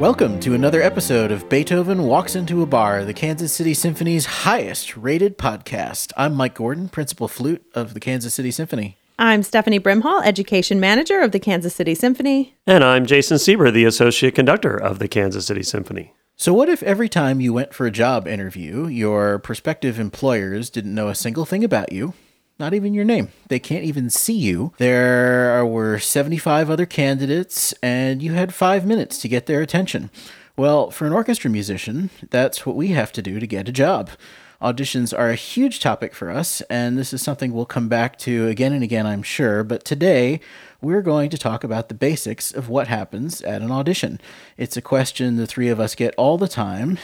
Welcome to another episode of Beethoven Walks into a Bar, the Kansas City Symphony's highest rated podcast. I'm Mike Gordon, principal flute of the Kansas City Symphony. I'm Stephanie Brimhall, Education Manager of the Kansas City Symphony. And I'm Jason Seber, the Associate Conductor of the Kansas City Symphony. So, what if every time you went for a job interview, your prospective employers didn't know a single thing about you? Not even your name. They can't even see you. There were 75 other candidates, and you had five minutes to get their attention. Well, for an orchestra musician, that's what we have to do to get a job. Auditions are a huge topic for us, and this is something we'll come back to again and again, I'm sure. But today, we're going to talk about the basics of what happens at an audition. It's a question the three of us get all the time,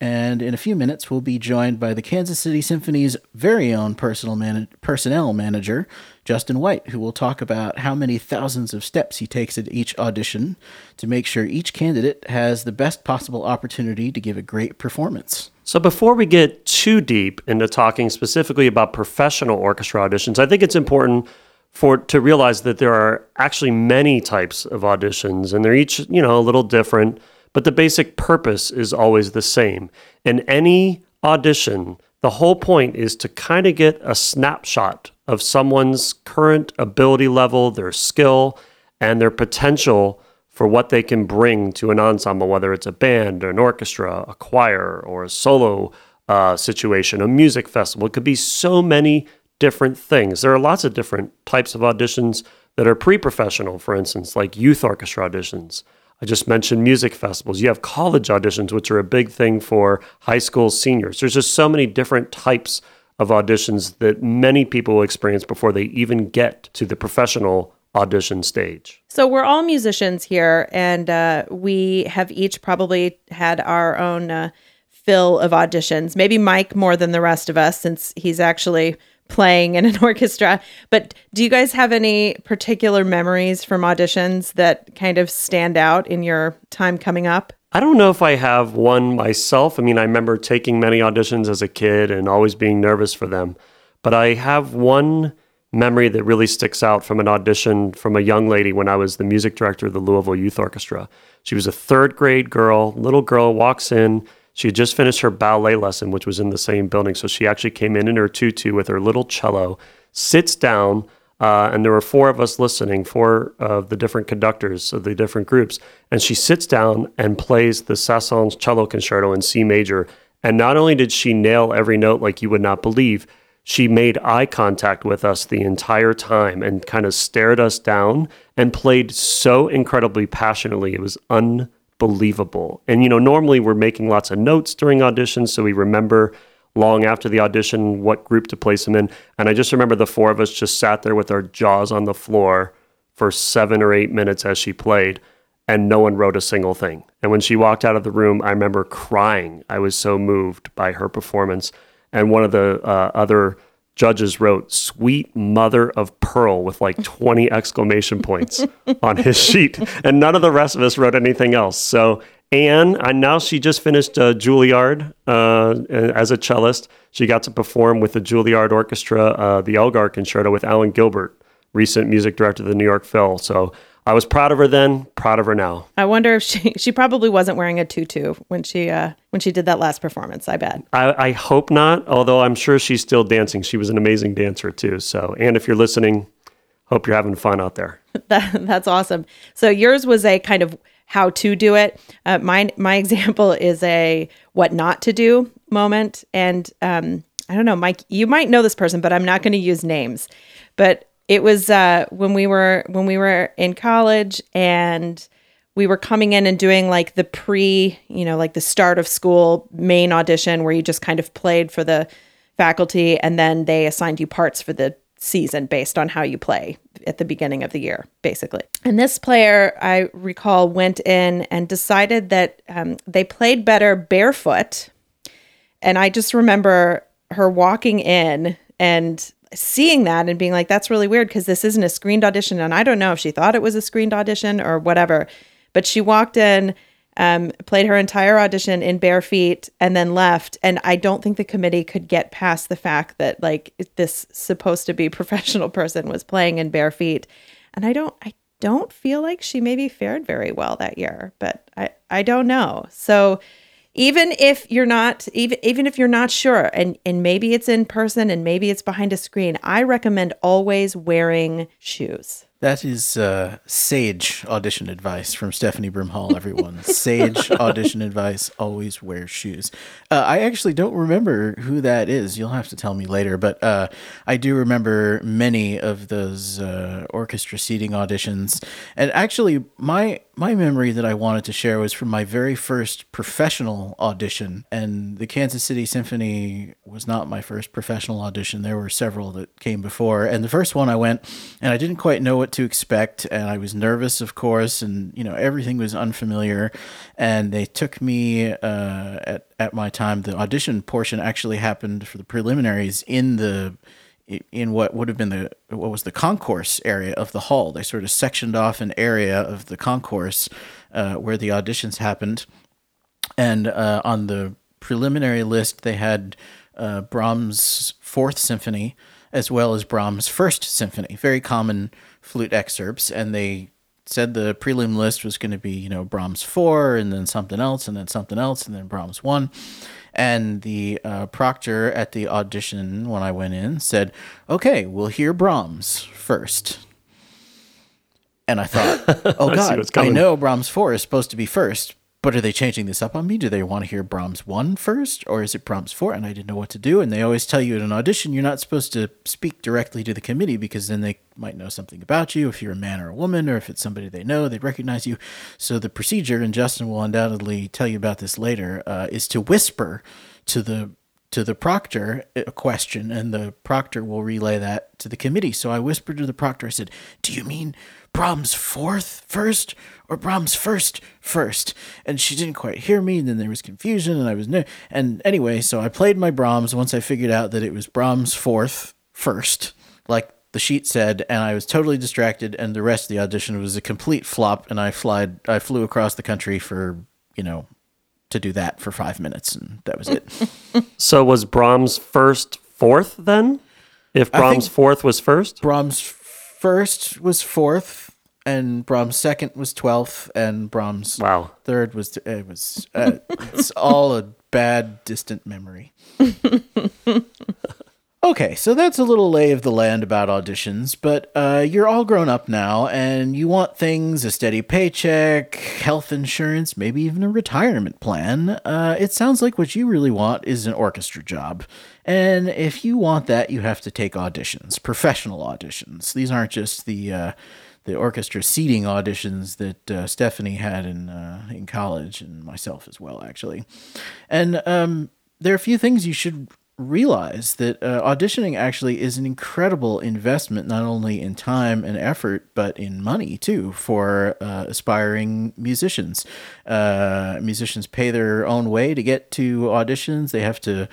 and in a few minutes, we'll be joined by the Kansas City Symphony's very own personal man- personnel manager, Justin White, who will talk about how many thousands of steps he takes at each audition to make sure each candidate has the best possible opportunity to give a great performance. So, before we get too deep into talking specifically about professional orchestra auditions, I think it's important for to realize that there are actually many types of auditions and they're each, you know, a little different, but the basic purpose is always the same. In any audition, the whole point is to kind of get a snapshot of someone's current ability level, their skill, and their potential for what they can bring to an ensemble, whether it's a band, or an orchestra, a choir, or a solo uh, situation, a music festival. It could be so many different things. There are lots of different types of auditions that are pre professional, for instance, like youth orchestra auditions. I just mentioned music festivals. You have college auditions, which are a big thing for high school seniors. There's just so many different types of auditions that many people experience before they even get to the professional audition stage. So we're all musicians here, and uh, we have each probably had our own uh, fill of auditions. Maybe Mike more than the rest of us, since he's actually playing in an orchestra. But do you guys have any particular memories from auditions that kind of stand out in your time coming up? I don't know if I have one myself. I mean, I remember taking many auditions as a kid and always being nervous for them. But I have one memory that really sticks out from an audition from a young lady when I was the music director of the Louisville Youth Orchestra. She was a third grade girl, little girl, walks in. She had just finished her ballet lesson, which was in the same building. So she actually came in in her tutu with her little cello, sits down, uh, and there were four of us listening, four of the different conductors of the different groups. And she sits down and plays the Saint-Saëns cello concerto in C major. And not only did she nail every note like you would not believe, she made eye contact with us the entire time and kind of stared us down and played so incredibly passionately. It was unbelievable. And, you know, normally we're making lots of notes during auditions, so we remember long after the audition what group to place them in. And I just remember the four of us just sat there with our jaws on the floor for seven or eight minutes as she played, and no one wrote a single thing. And when she walked out of the room, I remember crying. I was so moved by her performance and one of the uh, other judges wrote "Sweet Mother of Pearl" with like 20 exclamation points on his sheet, and none of the rest of us wrote anything else. So Anne, and now she just finished uh, Juilliard uh, as a cellist. She got to perform with the Juilliard Orchestra, uh, the Elgar Concerto with Alan Gilbert, recent music director of the New York Phil. So I was proud of her then, proud of her now. I wonder if she she probably wasn't wearing a tutu when she uh when she did that last performance. I bet. I, I hope not, although I'm sure she's still dancing. She was an amazing dancer too. So, and if you're listening, hope you're having fun out there. that, that's awesome. So yours was a kind of how to do it. Uh, my my example is a what not to do moment, and um, I don't know, Mike. You might know this person, but I'm not going to use names. But it was uh, when we were when we were in college and we were coming in and doing like the pre, you know, like the start of school main audition where you just kind of played for the faculty and then they assigned you parts for the season based on how you play at the beginning of the year, basically. And this player, I recall, went in and decided that um, they played better barefoot. And I just remember her walking in and seeing that and being like, that's really weird because this isn't a screened audition. And I don't know if she thought it was a screened audition or whatever, but she walked in, um, played her entire audition in bare feet, and then left. And I don't think the committee could get past the fact that like this supposed to be professional person was playing in bare feet. And I don't, I don't feel like she maybe fared very well that year, but I, I don't know. So even if you're not even even if you're not sure and and maybe it's in person and maybe it's behind a screen, I recommend always wearing shoes. That is uh, sage audition advice from Stephanie Brimhall, everyone. sage audition advice always wear shoes. Uh, I actually don't remember who that is. You'll have to tell me later. But uh, I do remember many of those uh, orchestra seating auditions. And actually, my my memory that I wanted to share was from my very first professional audition. And the Kansas City Symphony was not my first professional audition. There were several that came before. And the first one I went, and I didn't quite know what to expect. And I was nervous, of course, and, you know, everything was unfamiliar. And they took me uh, at, at my time. The audition portion actually happened for the preliminaries in the in what would have been the what was the concourse area of the hall. They sort of sectioned off an area of the concourse uh, where the auditions happened, and uh, on the preliminary list they had uh, Brahms' Fourth Symphony as well as Brahms' First Symphony. Very common flute excerpts, and they said the prelim list was going to be you know Brahms four and then something else and then something else and then Brahms one. And the uh, proctor at the audition when I went in said, "Okay, we'll hear Brahms first. And I thought, "Oh God, what's I know Brahms four is supposed to be first, but are they changing this up on me? Do they want to hear Brahms one first, or is it Brahms four? And I didn't know what to do. And they always tell you at an audition, you're not supposed to speak directly to the committee because then they might know something about you. If you're a man or a woman, or if it's somebody they know, they'd recognize you. So the procedure, and Justin will undoubtedly tell you about this later, uh, is to whisper to the to the proctor a question, and the proctor will relay that to the committee. So I whispered to the proctor, I said, "Do you mean Brahms fourth first or Brahms first first? And she didn't quite hear me. And then there was confusion, and I was no. And anyway, so I played my Brahms once I figured out that it was Brahms fourth first, like the sheet said, and I was totally distracted. And the rest of the audition was a complete flop. And I flied, I flew across the country for you know to do that for five minutes, and that was it. So was Brahms first fourth then? If Brahms fourth was first? Brahms first was fourth, and Brahms second was twelfth, and Brahms Wow. third was it was uh, it's all a bad distant memory. Okay, so that's a little lay of the land about auditions, but uh, you're all grown up now and you want things a steady paycheck, health insurance, maybe even a retirement plan. Uh, it sounds like what you really want is an orchestra job. And if you want that, you have to take auditions, professional auditions. These aren't just the. Uh, the orchestra seating auditions that uh, Stephanie had in uh, in college, and myself as well, actually. And um, there are a few things you should realize that uh, auditioning actually is an incredible investment, not only in time and effort, but in money too for uh, aspiring musicians. Uh, musicians pay their own way to get to auditions. They have to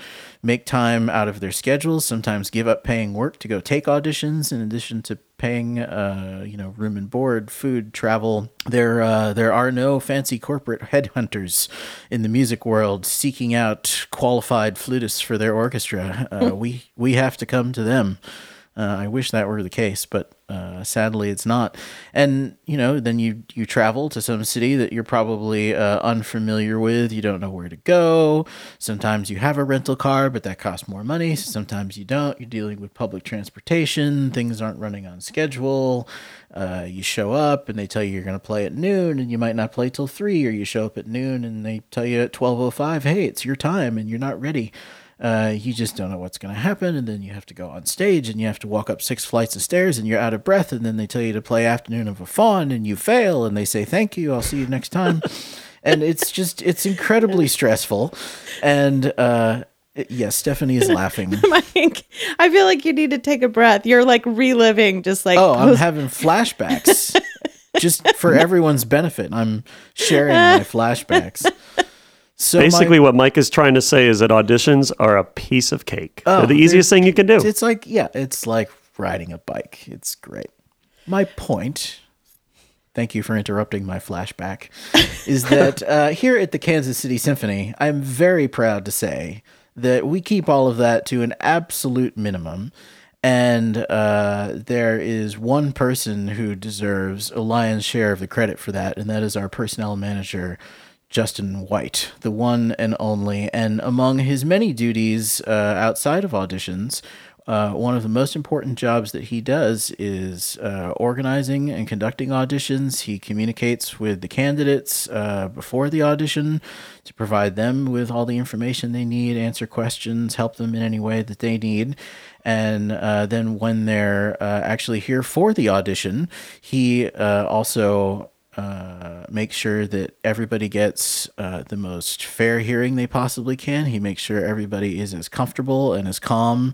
make time out of their schedules. Sometimes give up paying work to go take auditions, in addition to paying, uh, you know, room and board, food, travel. There, uh, there are no fancy corporate headhunters in the music world seeking out qualified flutists for their orchestra. Uh, we we have to come to them. Uh, I wish that were the case, but uh, sadly it's not. And you know, then you you travel to some city that you're probably uh, unfamiliar with. You don't know where to go. Sometimes you have a rental car, but that costs more money. Sometimes you don't. You're dealing with public transportation. Things aren't running on schedule. Uh, you show up and they tell you you're going to play at noon, and you might not play till three. Or you show up at noon and they tell you at twelve oh five, hey, it's your time, and you're not ready uh, you just don't know what's going to happen and then you have to go on stage and you have to walk up six flights of stairs and you're out of breath and then they tell you to play afternoon of a faun and you fail and they say thank you i'll see you next time. And it's just it's incredibly stressful. And uh yes stephanie is laughing. Mike, I feel like you need to take a breath. You're like reliving just like oh i'm having flashbacks. Just for everyone's benefit i'm sharing my flashbacks so my- Basically, what Mike is trying to say is that auditions are a piece of cake. Oh, They're the easiest thing you can do. It's like yeah, it's like riding a bike. It's great. My point. Thank you for interrupting my flashback. is that uh, here at the Kansas City Symphony, I'm very proud to say that we keep all of that to an absolute minimum. And uh, there is one person who deserves a lion's share of the credit for that, and that is our personnel manager, Justin White, the one and only. And among his many duties uh, outside of auditions, uh, one of the most important jobs that he does is uh, organizing and conducting auditions. He communicates with the candidates uh, before the audition to provide them with all the information they need, answer questions, help them in any way that they need. And uh, then when they're uh, actually here for the audition, he uh, also uh, make sure that everybody gets uh, the most fair hearing they possibly can. He makes sure everybody is as comfortable and as calm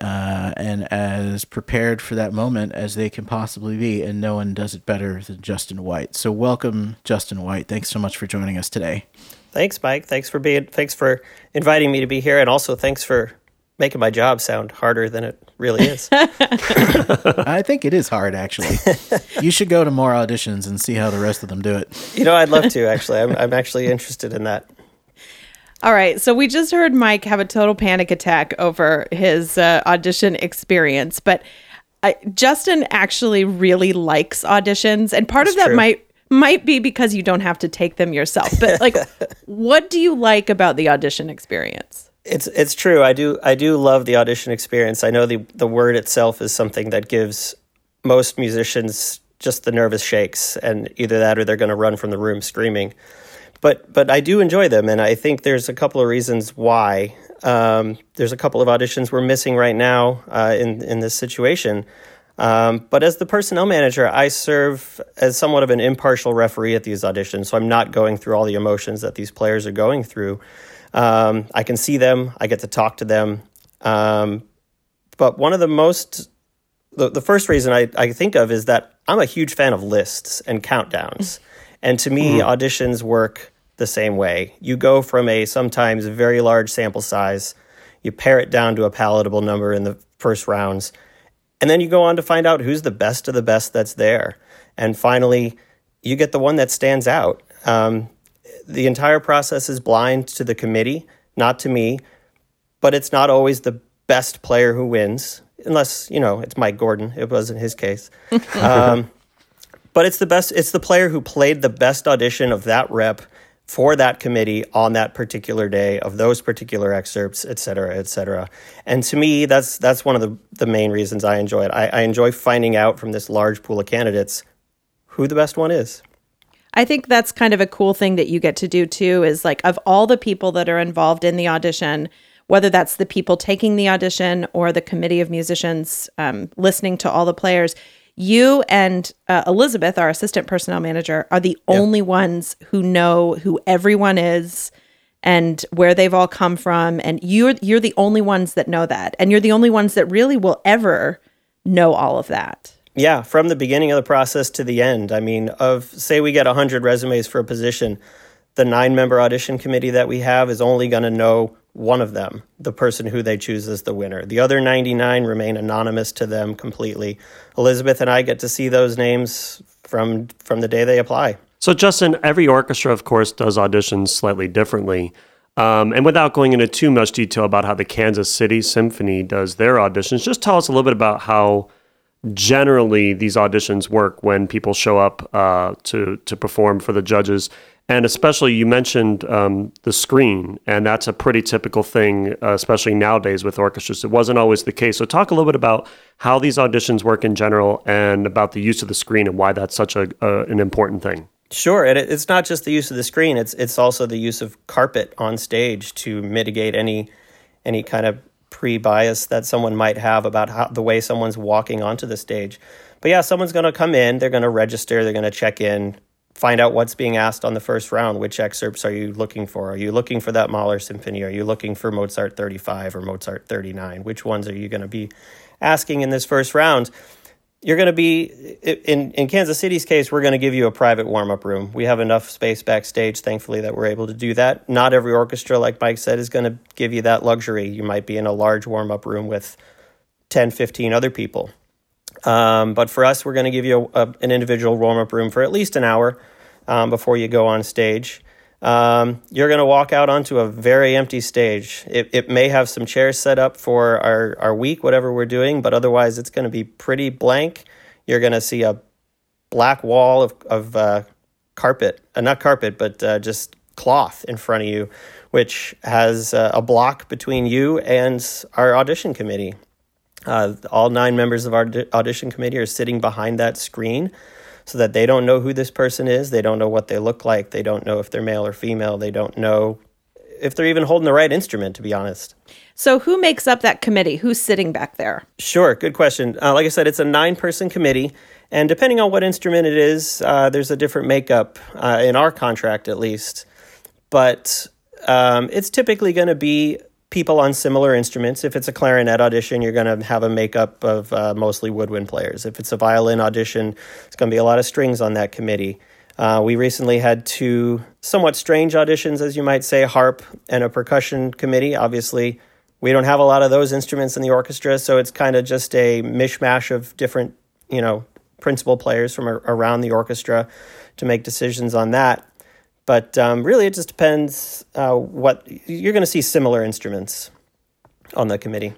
uh, and as prepared for that moment as they can possibly be. And no one does it better than Justin White. So, welcome, Justin White. Thanks so much for joining us today. Thanks, Mike. Thanks for being. Thanks for inviting me to be here, and also thanks for making my job sound harder than it really is. I think it is hard, actually. you should go to more auditions and see how the rest of them do it. You know, I'd love to, actually. I'm, I'm actually interested in that. All right. So we just heard Mike have a total panic attack over his uh, audition experience, but uh, Justin actually really likes auditions. And part That's of that true. might might be because you don't have to take them yourself. But like, what do you like about the audition experience? It's it's true. I do I do love the audition experience. I know the the word itself is something that gives most musicians just the nervous shakes, and either that or they're going to run from the room screaming. But but I do enjoy them, and I think there's a couple of reasons why. Um, there's a couple of auditions we're missing right now uh, in in this situation. Um, but as the personnel manager, I serve as somewhat of an impartial referee at these auditions, so I'm not going through all the emotions that these players are going through. Um, I can see them, I get to talk to them. Um, but one of the most, the, the first reason I, I think of is that I'm a huge fan of lists and countdowns. And to me, auditions work the same way. You go from a sometimes very large sample size, you pare it down to a palatable number in the first rounds, and then you go on to find out who's the best of the best that's there. And finally, you get the one that stands out. Um, the entire process is blind to the committee, not to me, but it's not always the best player who wins, unless, you know, it's Mike Gordon. It wasn't his case. um, but it's the best, it's the player who played the best audition of that rep for that committee on that particular day of those particular excerpts, et cetera, et cetera. And to me, that's that's one of the, the main reasons I enjoy it. I, I enjoy finding out from this large pool of candidates who the best one is. I think that's kind of a cool thing that you get to do too is like of all the people that are involved in the audition, whether that's the people taking the audition or the committee of musicians um, listening to all the players, you and uh, Elizabeth, our assistant personnel manager, are the only ones who know who everyone is and where they've all come from and you're you're the only ones that know that and you're the only ones that really will ever know all of that. Yeah, from the beginning of the process to the end. I mean, of say we get 100 resumes for a position, the nine member audition committee that we have is only going to know one of them, the person who they choose as the winner. The other 99 remain anonymous to them completely. Elizabeth and I get to see those names from from the day they apply. So, Justin, every orchestra, of course, does auditions slightly differently. Um, and without going into too much detail about how the Kansas City Symphony does their auditions, just tell us a little bit about how generally these auditions work when people show up uh, to to perform for the judges. And especially, you mentioned um, the screen, and that's a pretty typical thing, uh, especially nowadays with orchestras. It wasn't always the case. So, talk a little bit about how these auditions work in general, and about the use of the screen, and why that's such a, a an important thing. Sure, and it's not just the use of the screen; it's it's also the use of carpet on stage to mitigate any any kind of pre-bias that someone might have about how the way someone's walking onto the stage. But yeah, someone's going to come in, they're going to register, they're going to check in, find out what's being asked on the first round. Which excerpts are you looking for? Are you looking for that Mahler symphony? Are you looking for Mozart 35 or Mozart 39? Which ones are you going to be asking in this first round? You're going to be in in Kansas City's case. We're going to give you a private warm up room. We have enough space backstage, thankfully, that we're able to do that. Not every orchestra, like Mike said, is going to give you that luxury. You might be in a large warm up room with 10, 15 other people. Um, but for us, we're going to give you a, a, an individual warm up room for at least an hour um, before you go on stage. Um, you're going to walk out onto a very empty stage. It, it may have some chairs set up for our, our week, whatever we're doing, but otherwise it's going to be pretty blank. You're going to see a black wall of, of uh, carpet, uh, not carpet, but uh, just cloth in front of you, which has uh, a block between you and our audition committee. Uh, all nine members of our audition committee are sitting behind that screen so that they don't know who this person is. They don't know what they look like. They don't know if they're male or female. They don't know if they're even holding the right instrument, to be honest. So, who makes up that committee? Who's sitting back there? Sure, good question. Uh, like I said, it's a nine person committee. And depending on what instrument it is, uh, there's a different makeup uh, in our contract, at least. But um, it's typically going to be people on similar instruments. If it's a clarinet audition, you're going to have a makeup of uh, mostly woodwind players. If it's a violin audition, it's going to be a lot of strings on that committee. Uh, we recently had two somewhat strange auditions, as you might say, harp and a percussion committee. Obviously, we don't have a lot of those instruments in the orchestra, so it's kind of just a mishmash of different, you know, principal players from around the orchestra to make decisions on that. But um, really, it just depends uh, what you're going to see similar instruments on the committee.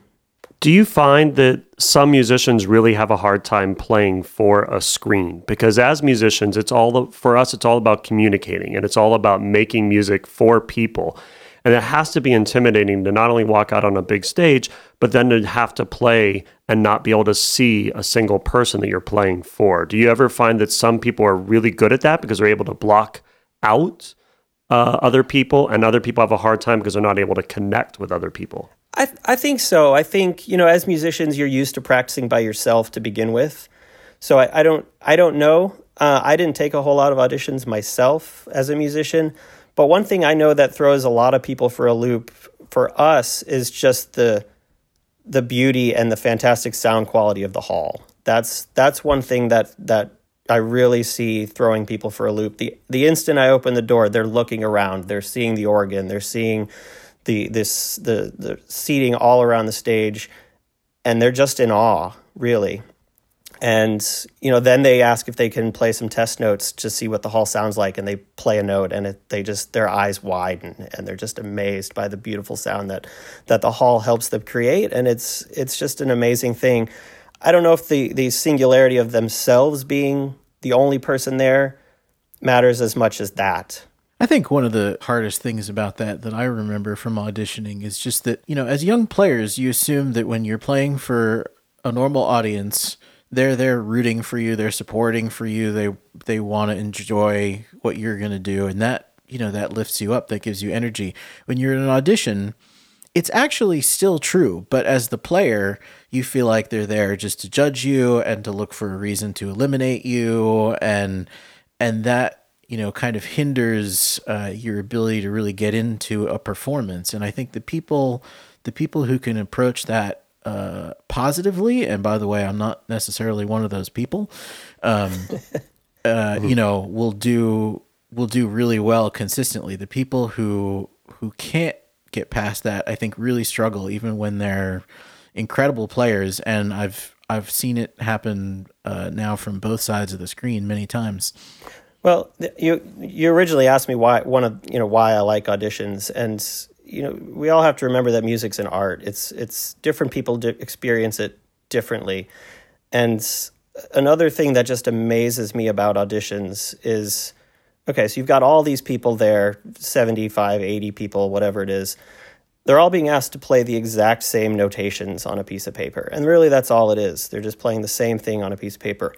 Do you find that some musicians really have a hard time playing for a screen? Because as musicians, it's all for us. It's all about communicating, and it's all about making music for people. And it has to be intimidating to not only walk out on a big stage, but then to have to play and not be able to see a single person that you're playing for. Do you ever find that some people are really good at that because they're able to block out uh, other people, and other people have a hard time because they're not able to connect with other people. I th- I think so. I think you know, as musicians, you're used to practicing by yourself to begin with. So I, I don't I don't know. Uh, I didn't take a whole lot of auditions myself as a musician, but one thing I know that throws a lot of people for a loop for us is just the the beauty and the fantastic sound quality of the hall. That's that's one thing that that I really see throwing people for a loop. The the instant I open the door, they're looking around, they're seeing the organ, they're seeing the this the the seating all around the stage, and they're just in awe, really. And you know, then they ask if they can play some test notes to see what the hall sounds like, and they play a note, and it, they just their eyes widen, and they're just amazed by the beautiful sound that that the hall helps them create, and it's it's just an amazing thing. I don't know if the the singularity of themselves being the only person there matters as much as that. I think one of the hardest things about that that I remember from auditioning is just that, you know, as young players, you assume that when you're playing for a normal audience, they're there rooting for you, they're supporting for you, they they want to enjoy what you're going to do and that, you know, that lifts you up, that gives you energy. When you're in an audition, it's actually still true, but as the player, you feel like they're there just to judge you and to look for a reason to eliminate you and and that you know kind of hinders uh, your ability to really get into a performance. And i think the people the people who can approach that uh, positively and by the way i'm not necessarily one of those people um, uh, you know will do will do really well consistently. The people who who can't get past that, I think really struggle even when they're incredible players. And I've I've seen it happen uh, now from both sides of the screen many times. Well, you you originally asked me why one of you know why I like auditions, and you know we all have to remember that music's an art. It's it's different people experience it differently, and another thing that just amazes me about auditions is okay, so you've got all these people there 75, 80 people, whatever it is. They're all being asked to play the exact same notations on a piece of paper. And really, that's all it is. They're just playing the same thing on a piece of paper.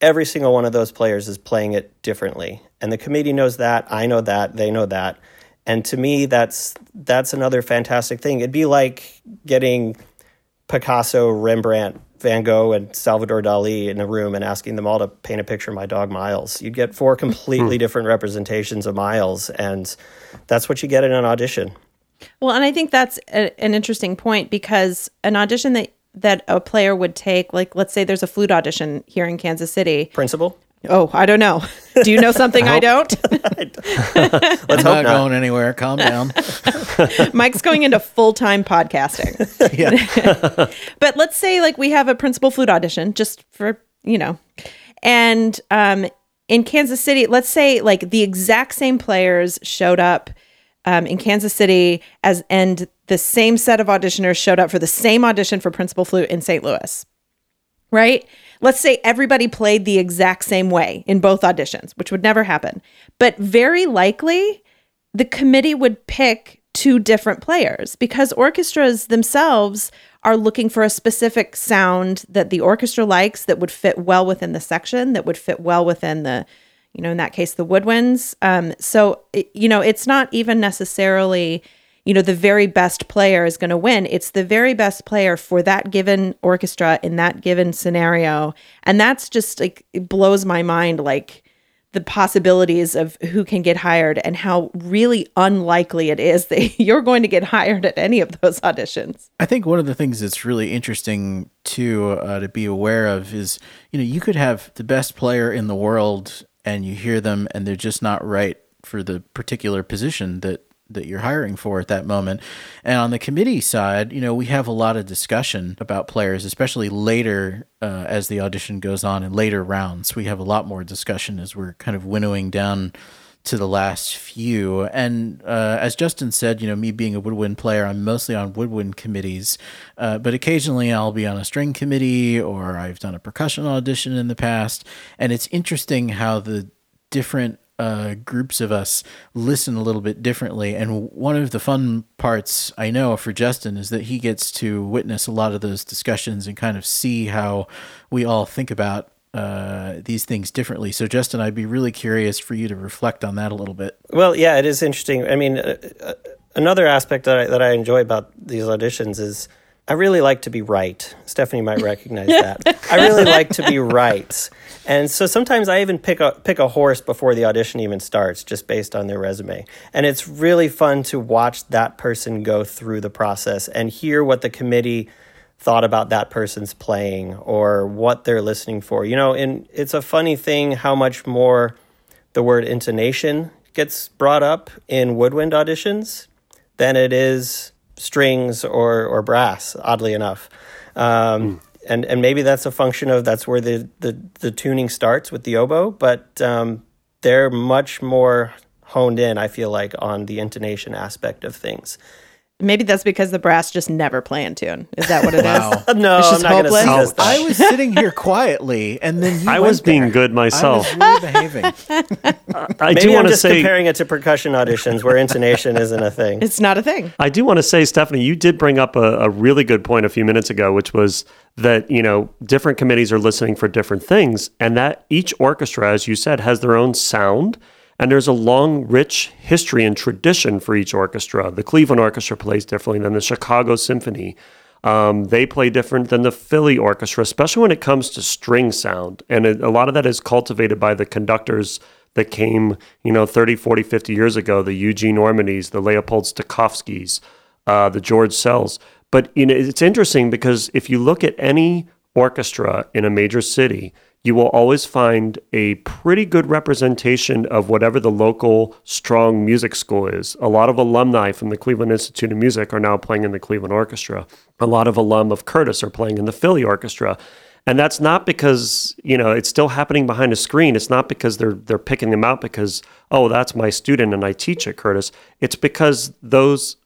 Every single one of those players is playing it differently. And the committee knows that. I know that. They know that. And to me, that's that's another fantastic thing. It'd be like getting Picasso, Rembrandt, Van Gogh and Salvador Dali in a room and asking them all to paint a picture of my dog Miles. You'd get four completely hmm. different representations of Miles, and that's what you get in an audition. Well, and I think that's a, an interesting point because an audition that that a player would take, like let's say there's a flute audition here in Kansas City. Principal? Oh, I don't know. Do you know something I, I don't? Let's I'm not, not, going anywhere. Calm down. Mike's going into full time podcasting. yeah. but let's say like we have a principal flute audition just for, you know, and um, in Kansas City, let's say like the exact same players showed up um, in Kansas City as and the same set of auditioners showed up for the same audition for principal flute in St. Louis. Right? Let's say everybody played the exact same way in both auditions, which would never happen. But very likely the committee would pick two different players because orchestras themselves are looking for a specific sound that the orchestra likes that would fit well within the section, that would fit well within the, you know, in that case, the woodwinds. Um, so, it, you know, it's not even necessarily, you know, the very best player is going to win. It's the very best player for that given orchestra in that given scenario. And that's just like, it blows my mind. Like, the possibilities of who can get hired and how really unlikely it is that you're going to get hired at any of those auditions. I think one of the things that's really interesting to uh, to be aware of is you know you could have the best player in the world and you hear them and they're just not right for the particular position that that you're hiring for at that moment. And on the committee side, you know, we have a lot of discussion about players, especially later uh, as the audition goes on in later rounds. We have a lot more discussion as we're kind of winnowing down to the last few. And uh, as Justin said, you know, me being a woodwind player, I'm mostly on woodwind committees, uh, but occasionally I'll be on a string committee or I've done a percussion audition in the past. And it's interesting how the different uh, groups of us listen a little bit differently. And one of the fun parts I know for Justin is that he gets to witness a lot of those discussions and kind of see how we all think about uh, these things differently. So, Justin, I'd be really curious for you to reflect on that a little bit. Well, yeah, it is interesting. I mean, uh, uh, another aspect that I, that I enjoy about these auditions is I really like to be right. Stephanie might recognize that. I really like to be right. And so sometimes I even pick a pick a horse before the audition even starts just based on their resume. And it's really fun to watch that person go through the process and hear what the committee thought about that person's playing or what they're listening for. You know, and it's a funny thing how much more the word intonation gets brought up in woodwind auditions than it is strings or or brass. Oddly enough, um, mm. and and maybe that's a function of that's where the the, the tuning starts with the oboe, but um, they're much more honed in. I feel like on the intonation aspect of things. Maybe that's because the brass just never play in tune. Is that what it wow. is? no, it's I'm not going to suggest that. I was sitting here quietly, and then I was being there. good myself. I was really behaving. I Maybe do I'm want to just say comparing it to percussion auditions where intonation isn't a thing. It's not a thing. I do want to say, Stephanie, you did bring up a, a really good point a few minutes ago, which was that you know different committees are listening for different things, and that each orchestra, as you said, has their own sound and there's a long, rich history and tradition for each orchestra. The Cleveland Orchestra plays differently than the Chicago Symphony. Um, they play different than the Philly Orchestra, especially when it comes to string sound. And it, a lot of that is cultivated by the conductors that came, you know, 30, 40, 50 years ago the Eugene Ormandys, the Leopold Stokowskis, uh, the George Szells. But you know, it's interesting because if you look at any orchestra in a major city, you will always find a pretty good representation of whatever the local strong music school is. A lot of alumni from the Cleveland Institute of Music are now playing in the Cleveland Orchestra. A lot of alum of Curtis are playing in the Philly Orchestra. And that's not because, you know, it's still happening behind a screen. It's not because they're they're picking them out because, oh, that's my student and I teach at Curtis. It's because those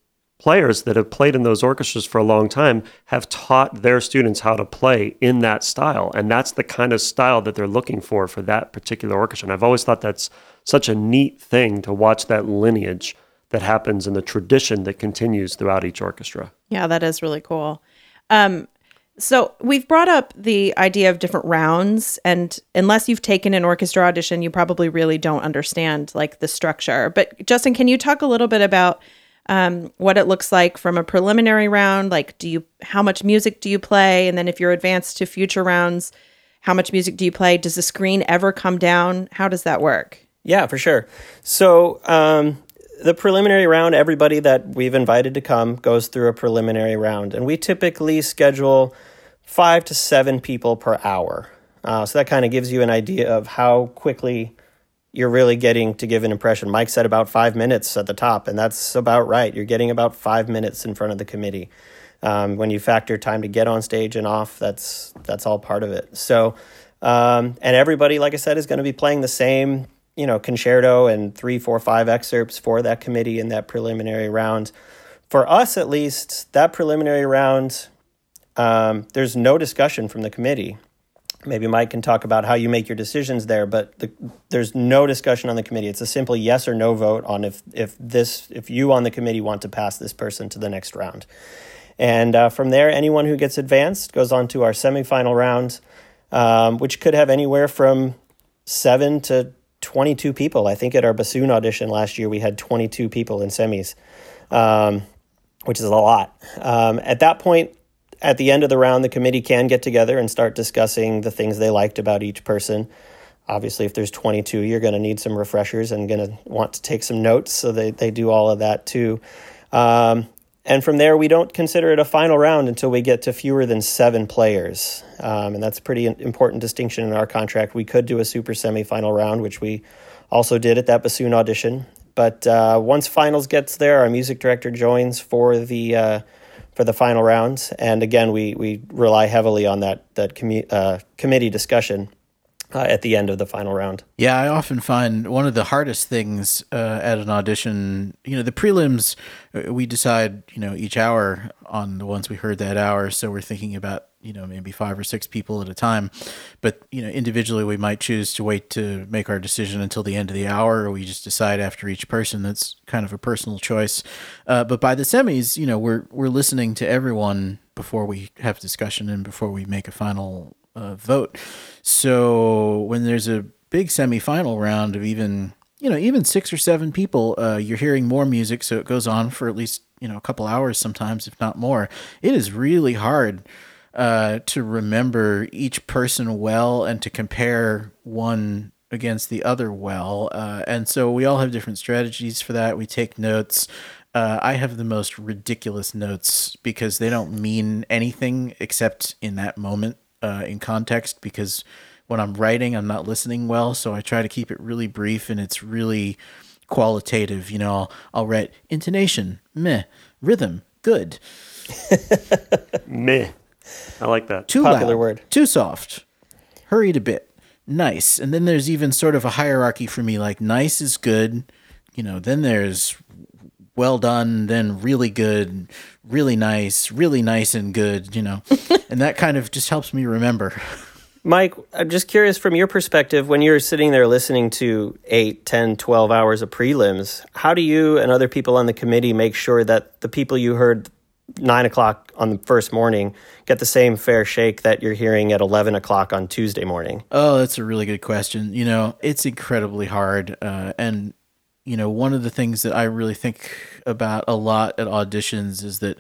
players that have played in those orchestras for a long time have taught their students how to play in that style. And that's the kind of style that they're looking for for that particular orchestra. And i've always thought that's such a neat thing to watch that lineage that happens and the tradition that continues throughout each orchestra. Yeah that is really cool. Um, so we've brought up the idea of different rounds and unless you've taken an orchestra audition you probably really don't understand like the structure. But justin can you talk a little bit about um, what it looks like from a preliminary round. Like, do you how much music do you play, and then if you're advanced to future rounds, how much music do you play? Does the screen ever come down? How does that work? Yeah, for sure. So um, the preliminary round, everybody that we've invited to come goes through a preliminary round, and we typically schedule five to seven people per hour. Uh, so that kind of gives you an idea of how quickly you're really getting to give an impression. Mike said about five minutes at the top, and that's about right. You're getting about five minutes in front of the committee. Um, when you factor time to get on stage and off, that's that's all part of it. So Um, and everybody, like I said, is going to be playing the same, you know, concerto and three, four, five excerpts for that committee in that preliminary round. For us, at least, that preliminary round, um, there's no discussion from the committee. Maybe Mike can talk about how you make your decisions there, but the, there's no discussion on the committee. It's a simple yes or no vote on if if this if you on the committee want to pass this person to the next round. And uh, from there, anyone who gets advanced goes on to our semifinal round, um, which could have anywhere from seven to 22 people. I think at our bassoon audition last year, we had 22 people in semis, um, which is a lot. Um, at that point, at the end of the round, the committee can get together and start discussing the things they liked about each person. Obviously, if there's 22, you're going to need some refreshers and going to want to take some notes. So they, they do all of that too. Um, and from there, we don't consider it a final round until we get to fewer than seven players. Um, and that's a pretty important distinction in our contract. We could do a super semifinal round, which we also did at that bassoon audition. But uh, once finals gets there, our music director joins for the uh, for the final rounds. And again, we we rely heavily on that that commu- uh, committee discussion uh, at the end of the final round. Yeah, I often find one of the hardest things uh, at an audition, you know, the prelims, uh, we decide, you know, each hour on the ones we heard that hour. So we're thinking about, you know, maybe five or six people at a time. But, you know, individually, we might choose to wait to make our decision until the end of the hour, or we just decide after each person. That's kind of a personal choice. Uh, but by the semis, you know, we're, we're listening to everyone before we have discussion and before we make a final uh, vote. So when there's a big semifinal round of even you know even six or seven people, uh, you're hearing more music, so it goes on for at least you know a couple hours sometimes, if not more. It is really hard uh, to remember each person well and to compare one against the other well. Uh, and so we all have different strategies for that. We take notes. Uh, I have the most ridiculous notes because they don't mean anything except in that moment uh, in context because when I'm writing, I'm not listening well. So I try to keep it really brief and it's really qualitative. You know, I'll, I'll write intonation, meh, rhythm, good. Meh. I like that. Too Popular loud, word. Too soft. Hurried a bit. Nice. And then there's even sort of a hierarchy for me like nice is good. You know, then there's well done, then really good, really nice, really nice and good, you know. and that kind of just helps me remember. Mike, I'm just curious from your perspective, when you're sitting there listening to 8, 10, 12 hours of prelims, how do you and other people on the committee make sure that the people you heard 9 o'clock on the first morning get the same fair shake that you're hearing at 11 o'clock on Tuesday morning? Oh, that's a really good question. You know, it's incredibly hard. Uh, and, you know, one of the things that I really think about a lot at auditions is that,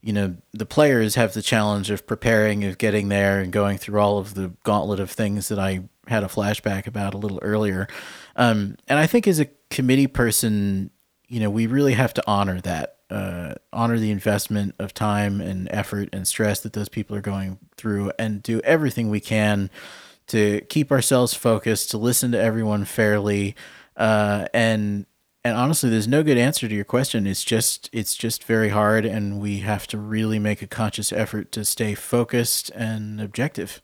you know, the players have the challenge of preparing, of getting there and going through all of the gauntlet of things that I had a flashback about a little earlier. Um, and I think as a committee person, you know, we really have to honor that, uh, honor the investment of time and effort and stress that those people are going through and do everything we can to keep ourselves focused, to listen to everyone fairly, uh, and and honestly, there's no good answer to your question. It's just it's just very hard, and we have to really make a conscious effort to stay focused and objective.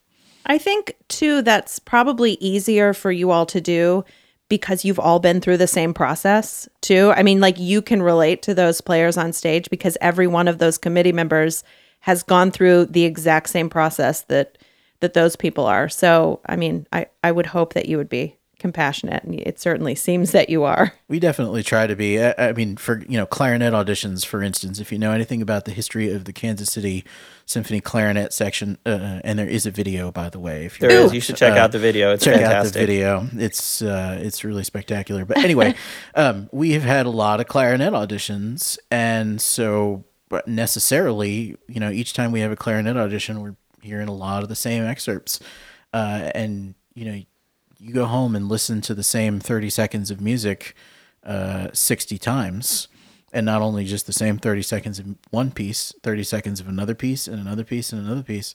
I think too that's probably easier for you all to do because you've all been through the same process too. I mean, like you can relate to those players on stage because every one of those committee members has gone through the exact same process that that those people are. So, I mean, I I would hope that you would be compassionate and it certainly seems that you are. We definitely try to be. I, I mean, for you know, clarinet auditions, for instance, if you know anything about the history of the Kansas City Symphony clarinet section, uh, and there is a video, by the way. If There is. You should check out the video. It's check fantastic. out the video. It's uh, it's really spectacular. But anyway, um, we have had a lot of clarinet auditions, and so but necessarily, you know, each time we have a clarinet audition, we're hearing a lot of the same excerpts, uh, and you know, you go home and listen to the same thirty seconds of music uh, sixty times. And not only just the same 30 seconds of one piece, 30 seconds of another piece, and another piece, and another piece.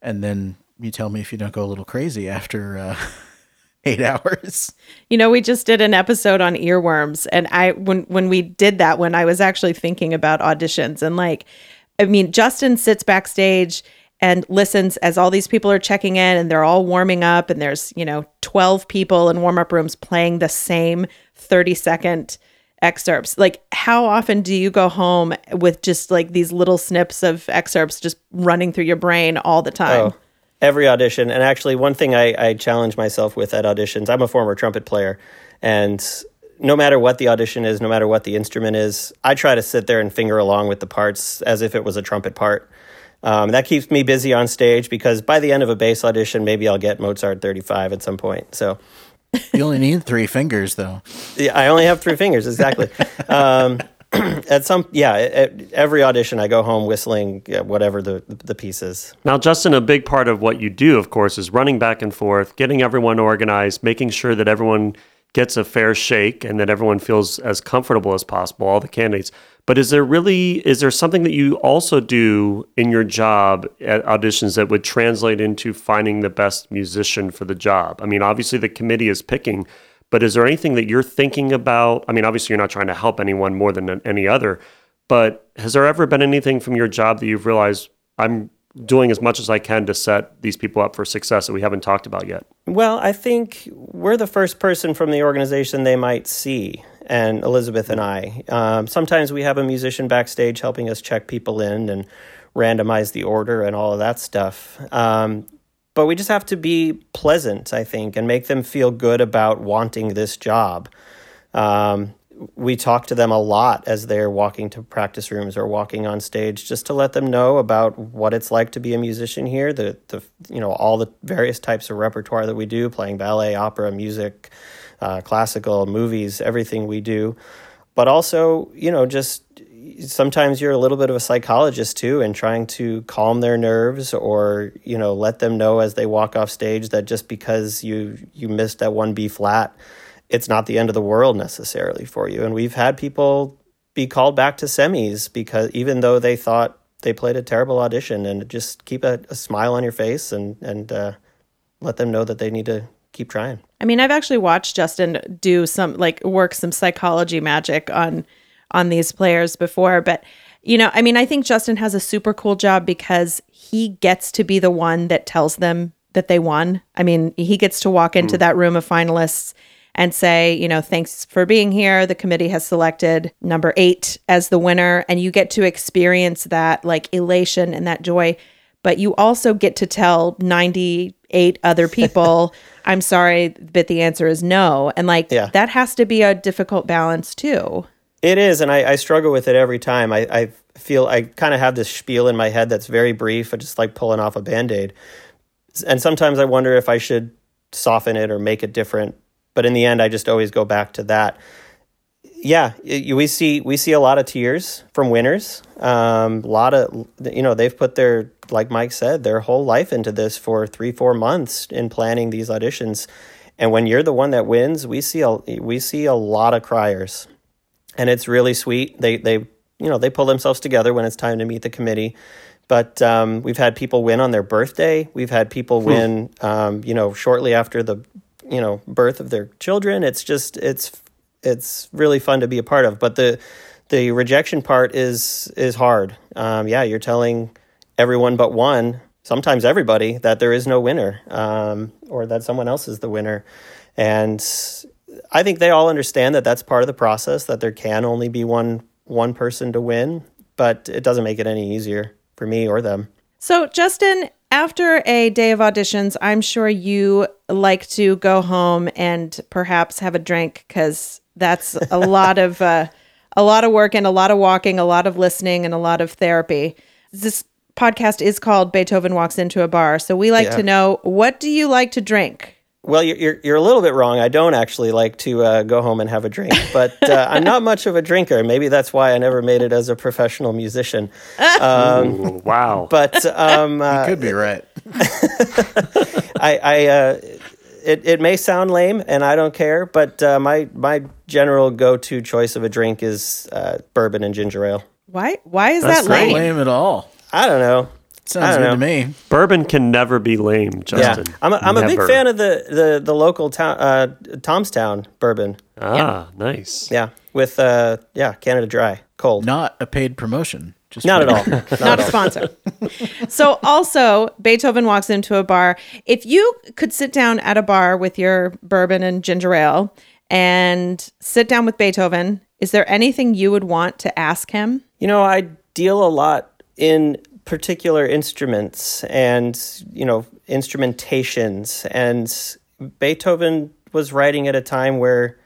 And then you tell me if you don't go a little crazy after uh, eight hours. You know, we just did an episode on earworms and I when when we did that when I was actually thinking about auditions and like I mean, Justin sits backstage and listens as all these people are checking in and they're all warming up and there's, you know, 12 people in warm up rooms playing the same 30 second excerpts. Like, how often do you go home with just like these little snips of excerpts just running through your brain all the time? Oh, every audition. And actually, one thing I, I challenge myself with at auditions, I'm a former trumpet player. And no matter what the audition is, no matter what the instrument is, I try to sit there and finger along with the parts as if it was a trumpet part. Um, that keeps me busy on stage because by the end of a bass audition, maybe I'll get Mozart 35 at some point. So You only need three fingers, though. yeah, I only have three fingers, exactly. Um, at some, yeah, at every audition, I go home whistling whatever the the piece is. Now, Justin, a big part of what you do, of course, is running back and forth, getting everyone organized, making sure that everyone gets a fair shake and that everyone feels as comfortable as possible, all the candidates. But is there really is there something that you also do in your job at auditions that would translate into finding the best musician for the job? I mean, obviously the committee is picking, but is there anything that you're thinking about? I mean, obviously you're not trying to help anyone more than any other, but has there ever been anything from your job that you've realized I'm doing as much as I can to set these people up for success that we haven't talked about yet? Well, I think we're the first person from the organization they might see, and Elizabeth and I. Um, sometimes we have a musician backstage helping us check people in and randomize the order and all of that stuff. Um, but we just have to be pleasant, I think, and make them feel good about wanting this job. Um, we talk to them a lot as they're walking to practice rooms or walking on stage just to let them know about what it's like to be a musician here the the you know all the various types of repertoire that we do playing ballet opera music uh, classical movies everything we do. But also you know just sometimes you're a little bit of a psychologist too and trying to calm their nerves or you know let them know as they walk off stage that just because you you missed that one B flat it's not the end of the world necessarily for you. And we've had people be called back to semis because even though they thought they played a terrible audition, and just keep a, a smile on your face and and uh, let them know that they need to keep trying. I mean, I've actually watched Justin do some like work some psychology magic on on these players before, but you know, I mean, I think Justin has a super cool job because he gets to be the one that tells them that they won. I mean, he gets to walk into mm. that room of finalists and say, you know, thanks for being here. The committee has selected number eight as the winner. And you get to experience that like elation and that joy. But you also get to tell 98 other people, I'm sorry, but the answer is no. And like yeah. that has to be a difficult balance too. It is. And I, I struggle with it every time. I, I feel I kind of have this spiel in my head that's very brief. I just like pulling off a band aid. And sometimes I wonder if I should soften it or make it different but in the end, I just always go back to that. Yeah, we see we see a lot of tears from winners. Um, a lot of you know they've put their like Mike said their whole life into this for three four months in planning these auditions, and when you're the one that wins, we see a we see a lot of criers, and it's really sweet. They they you know they pull themselves together when it's time to meet the committee but um, we've had people win on their birthday. We've had people hmm. win, um, you know, shortly after the you know birth of their children. It's just it's it's really fun to be a part of. But the the rejection part is is hard. Um, yeah, you're telling everyone but one, sometimes everybody, that there is no winner, um, or that someone else is the winner, and I think they all understand that that's part of the process. That there can only be one one person to win, but it doesn't make it any easier for me or them. So, Justin, after a day of auditions, I'm sure you like to go home and perhaps have a drink because that's a lot of uh, a lot of work and a lot of walking, a lot of listening, and a lot of therapy. This podcast is called Beethoven Walks into a Bar, so we like yeah. to know what do you like to drink. Well, you're, you're a little bit wrong. I don't actually like to uh, go home and have a drink, but uh, I'm not much of a drinker. Maybe that's why I never made it as a professional musician. Um, Ooh, wow! But um, uh, could be right. I, I uh, it, it may sound lame, and I don't care, but uh, my my general go to choice of a drink is uh, bourbon and ginger ale. Why? Why is that's that lame? Not lame at all. I don't know. Sounds good know. to me. Bourbon can never be lame, Justin. Yeah, I'm a, I'm a big fan of the the the local town uh, Tom's Town bourbon. Ah, nice. Yeah, with uh yeah Canada Dry cold. Not a paid promotion. Just Not for- at all. Not not at a all. sponsor. so also Beethoven walks into a bar. If you could sit down at a bar with your bourbon and ginger ale and sit down with Beethoven, is there anything you would want to ask him? You know, I deal a lot in particular instruments and, you know, instrumentations. And Beethoven was writing at a time where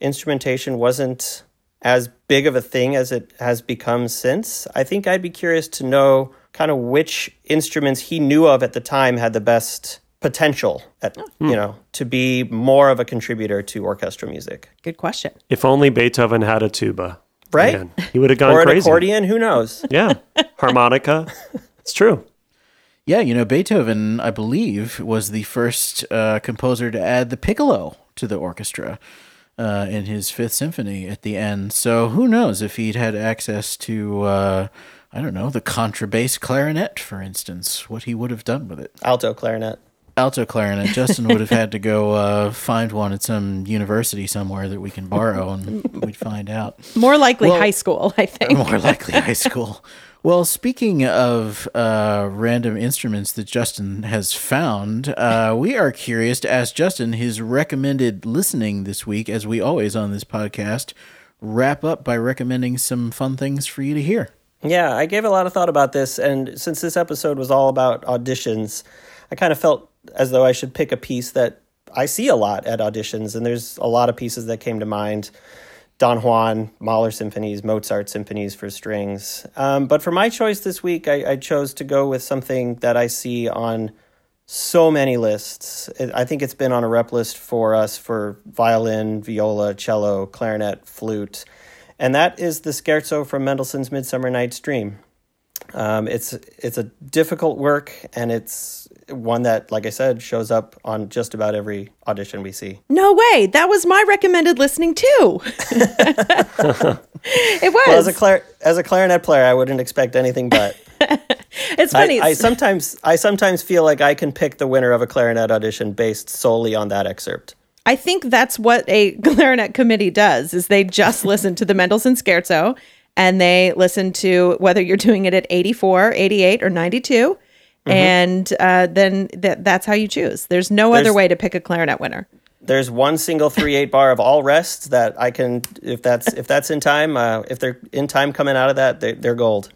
instrumentation wasn't as big of a thing as it has become since. I think I'd be curious to know kind of which instruments he knew of at the time had the best potential at, oh. you know, to be more of a contributor to orchestral music. Good question. If only Beethoven had a tuba. Right? Man, he would have gone or an crazy. accordion, who knows? Yeah. Harmonica. It's true. Yeah, you know, Beethoven, I believe, was the first uh, composer to add the piccolo to the orchestra uh, in his Fifth Symphony at the end. So who knows if he'd had access to, uh, I don't know, the contrabass clarinet, for instance, what he would have done with it. Alto clarinet. Alto clarinet. Justin would have had to go uh, find one at some university somewhere that we can borrow, and we'd find out. More likely Well- high school, I think. More likely high school. Well, speaking of uh, random instruments that Justin has found, uh, we are curious to ask Justin his recommended listening this week, as we always on this podcast wrap up by recommending some fun things for you to hear. Yeah, I gave a lot of thought about this, and since this episode was all about auditions, I kind of felt as though I should pick a piece that I see a lot at auditions, and there's a lot of pieces that came to mind. Don Juan, Mahler symphonies, Mozart symphonies for strings. Um, but for my choice this week, I, I chose to go with something that I see on so many lists. It, I think it's been on a rep list for us for violin, viola, cello, clarinet, flute, and that is the scherzo from Mendelssohn's Midsummer Night's Dream. Um, it's it's a difficult work, and it's one that, like I said, shows up on just about every audition we see. No way. That was my recommended listening too. it was. Well, as a clar- as a clarinet player, I wouldn't expect anything but. it's I, funny. I sometimes I sometimes feel like I can pick the winner of a clarinet audition based solely on that excerpt. I think that's what a clarinet committee does is they just listen to the Mendelssohn Scherzo and they listen to whether you're doing it at 84, 88 or 92 and uh, then th- that's how you choose. There's no other way to pick a clarinet winner. There's one single three eight bar of all rests that I can if that's if that's in time uh, if they're in time coming out of that they, they're gold.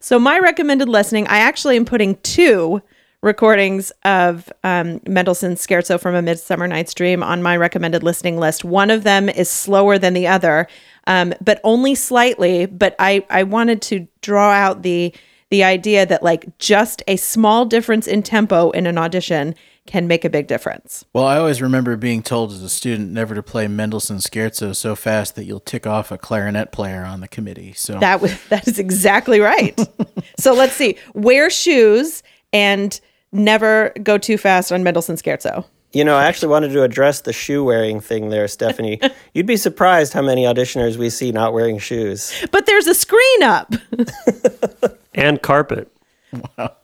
So my recommended listening, I actually am putting two recordings of um, Mendelssohn's Scherzo from A Midsummer Night's Dream on my recommended listening list. One of them is slower than the other, um, but only slightly. But I I wanted to draw out the the idea that like just a small difference in tempo in an audition can make a big difference. Well, I always remember being told as a student never to play Mendelssohn Scherzo so fast that you'll tick off a clarinet player on the committee. So That was that is exactly right. so let's see. Wear shoes and never go too fast on Mendelssohn Scherzo. You know, I actually wanted to address the shoe wearing thing there, Stephanie. You'd be surprised how many auditioners we see not wearing shoes. But there's a screen up. And carpet. Wow.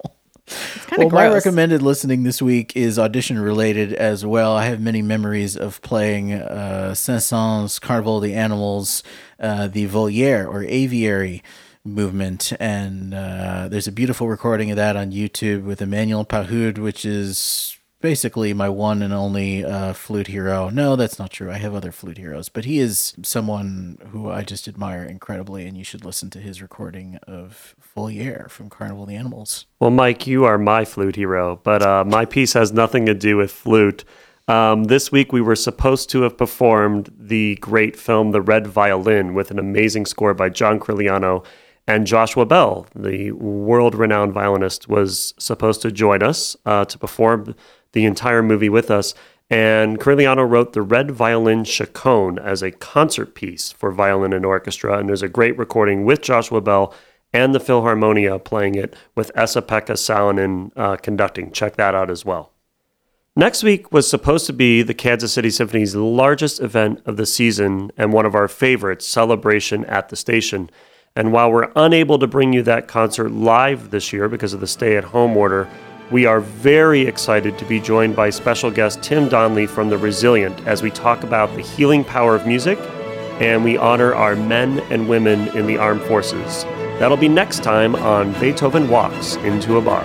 Well, of my recommended listening this week is audition related as well. I have many memories of playing uh, Saint-Saëns Carnival of the Animals, uh, the Voliere or aviary movement. And uh, there's a beautiful recording of that on YouTube with Emmanuel Pahud, which is basically my one and only uh, flute hero. No, that's not true. I have other flute heroes, but he is someone who I just admire incredibly, and you should listen to his recording of Voliere from Carnival of the Animals. Well, Mike, you are my flute hero, but uh, my piece has nothing to do with flute. Um, this week, we were supposed to have performed the great film The Red Violin with an amazing score by John Corigliano. And Joshua Bell, the world renowned violinist, was supposed to join us uh, to perform the entire movie with us. And Corigliano wrote the Red Violin Chaconne as a concert piece for violin and orchestra. And there's a great recording with Joshua Bell and the Philharmonia playing it with Esa-Pekka Salonen uh, conducting. Check that out as well. Next week was supposed to be the Kansas City Symphony's largest event of the season and one of our favorites, Celebration at the Station. And while we're unable to bring you that concert live this year because of the stay at home order, we are very excited to be joined by special guest Tim Donnelly from The Resilient as we talk about the healing power of music and we honor our men and women in the armed forces. That'll be next time on Beethoven Walks into a Bar.